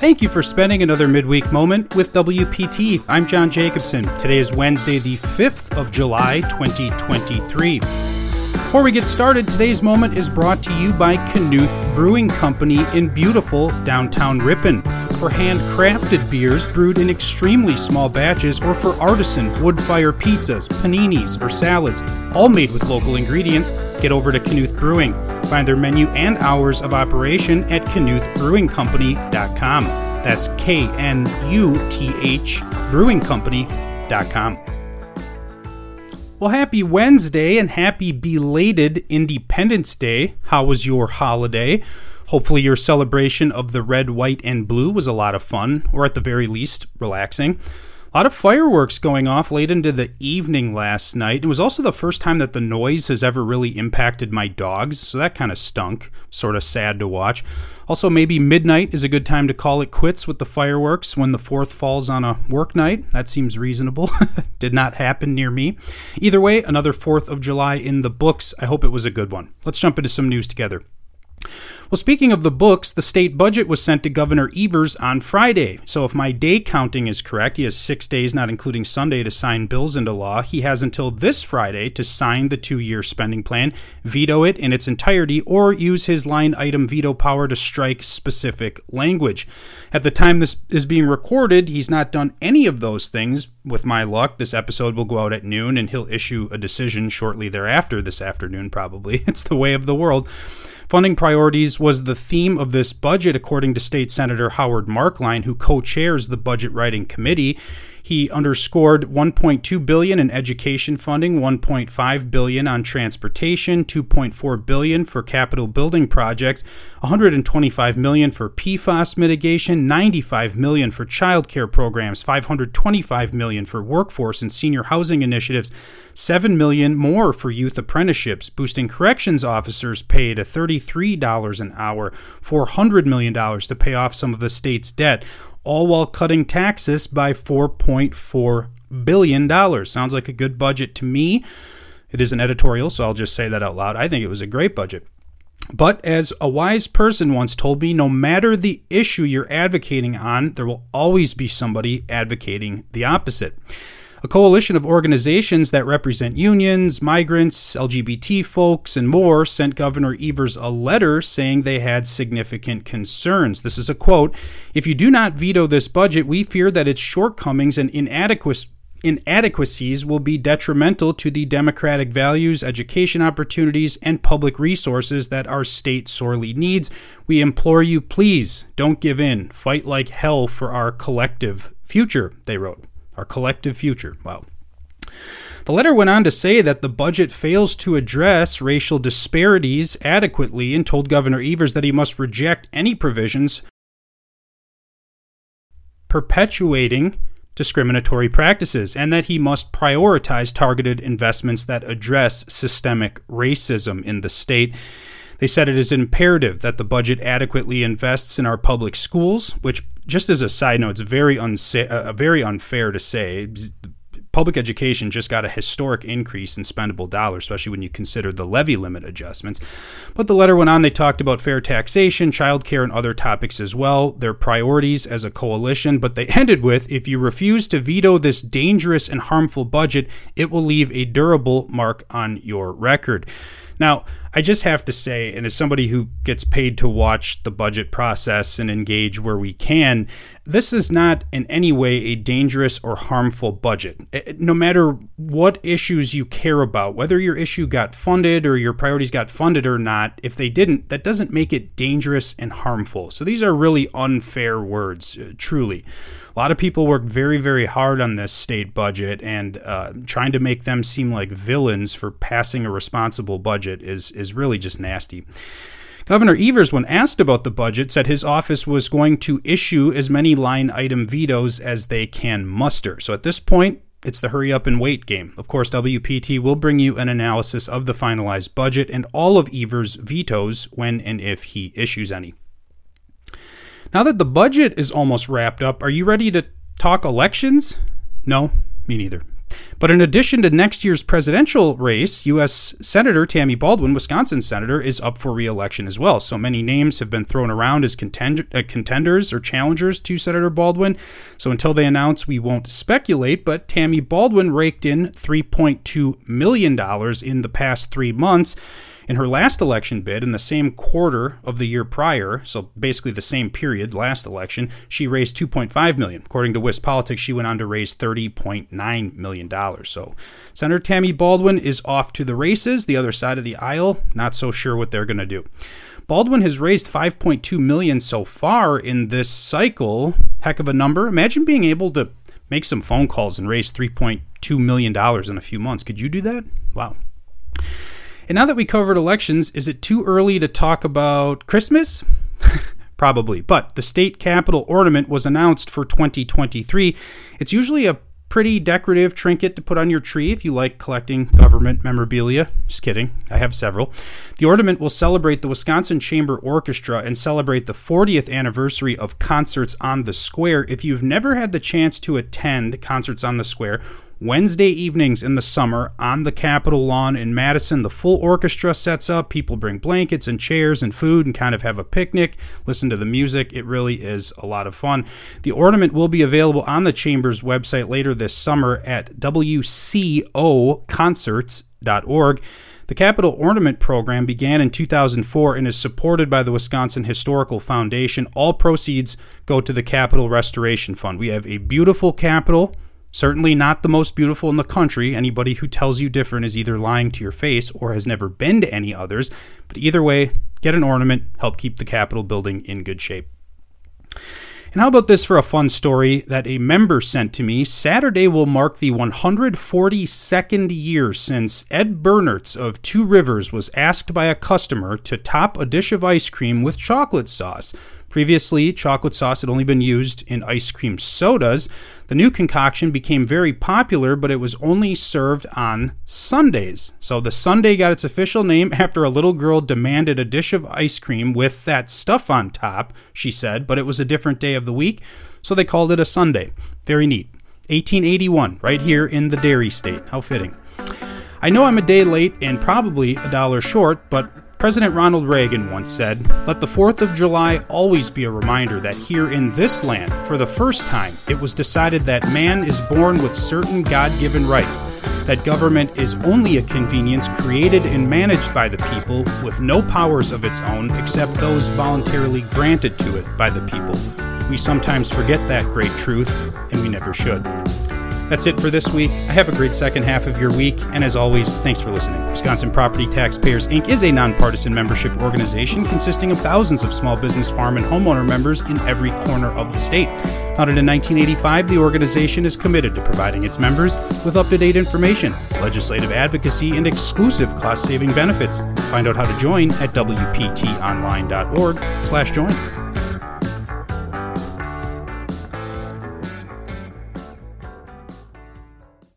Thank you for spending another midweek moment with WPT. I'm John Jacobson. Today is Wednesday, the 5th of July, 2023. Before we get started, today's moment is brought to you by Knuth Brewing Company in beautiful downtown Ripon. For handcrafted beers brewed in extremely small batches, or for artisan wood fire pizzas, paninis, or salads, all made with local ingredients, get over to Knuth Brewing. Find their menu and hours of operation at knuthbrewingcompany.com. That's K N U T H brewingcompany.com. Well, happy Wednesday and happy belated Independence Day. How was your holiday? Hopefully, your celebration of the red, white, and blue was a lot of fun, or at the very least, relaxing. A lot of fireworks going off late into the evening last night. It was also the first time that the noise has ever really impacted my dogs, so that kind of stunk. Sort of sad to watch. Also, maybe midnight is a good time to call it quits with the fireworks when the fourth falls on a work night. That seems reasonable. Did not happen near me. Either way, another 4th of July in the books. I hope it was a good one. Let's jump into some news together. Well, speaking of the books, the state budget was sent to Governor Evers on Friday. So, if my day counting is correct, he has six days, not including Sunday, to sign bills into law. He has until this Friday to sign the two year spending plan, veto it in its entirety, or use his line item veto power to strike specific language. At the time this is being recorded, he's not done any of those things. With my luck, this episode will go out at noon and he'll issue a decision shortly thereafter, this afternoon, probably. It's the way of the world. Funding priorities was the theme of this budget, according to State Senator Howard Marklein, who co-chairs the budget writing committee. He underscored 1.2 billion in education funding, 1.5 billion on transportation, 2.4 billion for capital building projects, 125 million for PFAS mitigation, 95 million for child care programs, 525 million for workforce and senior housing initiatives, 7 million more for youth apprenticeships, boosting corrections officers' pay to $33 an hour, 400 million dollars to pay off some of the state's debt all while cutting taxes by $4.4 billion. Sounds like a good budget to me. It is an editorial, so I'll just say that out loud. I think it was a great budget. But as a wise person once told me, no matter the issue you're advocating on, there will always be somebody advocating the opposite. A coalition of organizations that represent unions, migrants, LGBT folks, and more sent Governor Evers a letter saying they had significant concerns. This is a quote If you do not veto this budget, we fear that its shortcomings and inadequacies inadequacies will be detrimental to the democratic values, education opportunities, and public resources that our state sorely needs. We implore you, please don't give in. Fight like hell for our collective future, they wrote our collective future. Wow. The letter went on to say that the budget fails to address racial disparities adequately and told Governor Evers that he must reject any provisions perpetuating discriminatory practices and that he must prioritize targeted investments that address systemic racism in the state. They said it is imperative that the budget adequately invests in our public schools, which just as a side note, it's very unsa- uh, very unfair to say. Public education just got a historic increase in spendable dollars, especially when you consider the levy limit adjustments. But the letter went on, they talked about fair taxation, childcare, and other topics as well, their priorities as a coalition. But they ended with if you refuse to veto this dangerous and harmful budget, it will leave a durable mark on your record. Now, I just have to say, and as somebody who gets paid to watch the budget process and engage where we can, this is not in any way a dangerous or harmful budget. No matter what issues you care about, whether your issue got funded or your priorities got funded or not, if they didn't, that doesn't make it dangerous and harmful. So these are really unfair words, uh, truly. A lot of people worked very, very hard on this state budget, and uh, trying to make them seem like villains for passing a responsible budget is, is really just nasty. Governor Evers, when asked about the budget, said his office was going to issue as many line item vetoes as they can muster. So at this point, it's the hurry up and wait game. Of course, WPT will bring you an analysis of the finalized budget and all of Evers' vetoes when and if he issues any. Now that the budget is almost wrapped up, are you ready to talk elections? No, me neither. But in addition to next year's presidential race, U.S. Senator Tammy Baldwin, Wisconsin senator, is up for re-election as well. So many names have been thrown around as contend- uh, contenders or challengers to Senator Baldwin. So until they announce, we won't speculate. But Tammy Baldwin raked in $3.2 million in the past three months. In her last election bid, in the same quarter of the year prior, so basically the same period, last election, she raised 2.5 million. According to WisPolitics, she went on to raise 30.9 million dollars. So Senator Tammy Baldwin is off to the races. The other side of the aisle, not so sure what they're going to do. Baldwin has raised 5.2 million so far in this cycle. Heck of a number. Imagine being able to make some phone calls and raise 3.2 million dollars in a few months. Could you do that? Wow. And now that we covered elections, is it too early to talk about Christmas? Probably. But the state capitol ornament was announced for 2023. It's usually a pretty decorative trinket to put on your tree if you like collecting government memorabilia. Just kidding, I have several. The ornament will celebrate the Wisconsin Chamber Orchestra and celebrate the 40th anniversary of Concerts on the Square. If you've never had the chance to attend Concerts on the Square, Wednesday evenings in the summer on the Capitol lawn in Madison. The full orchestra sets up. People bring blankets and chairs and food and kind of have a picnic, listen to the music. It really is a lot of fun. The ornament will be available on the Chamber's website later this summer at WCOconcerts.org. The Capitol Ornament Program began in 2004 and is supported by the Wisconsin Historical Foundation. All proceeds go to the Capitol Restoration Fund. We have a beautiful Capitol Certainly not the most beautiful in the country. Anybody who tells you different is either lying to your face or has never been to any others. But either way, get an ornament, help keep the Capitol building in good shape. And how about this for a fun story that a member sent to me? Saturday will mark the 142nd year since Ed Berners of Two Rivers was asked by a customer to top a dish of ice cream with chocolate sauce. Previously, chocolate sauce had only been used in ice cream sodas. The new concoction became very popular, but it was only served on Sundays. So the sundae got its official name after a little girl demanded a dish of ice cream with that stuff on top, she said, but it was a different day of the week, so they called it a sundae. Very neat. 1881, right here in the dairy state. How fitting. I know I'm a day late and probably a dollar short, but President Ronald Reagan once said, Let the 4th of July always be a reminder that here in this land, for the first time, it was decided that man is born with certain God given rights, that government is only a convenience created and managed by the people with no powers of its own except those voluntarily granted to it by the people. We sometimes forget that great truth, and we never should. That's it for this week. I have a great second half of your week, and as always, thanks for listening. Wisconsin Property Taxpayers Inc. is a nonpartisan membership organization consisting of thousands of small business, farm, and homeowner members in every corner of the state. Founded in 1985, the organization is committed to providing its members with up-to-date information, legislative advocacy, and exclusive cost-saving benefits. Find out how to join at wptonline.org/join.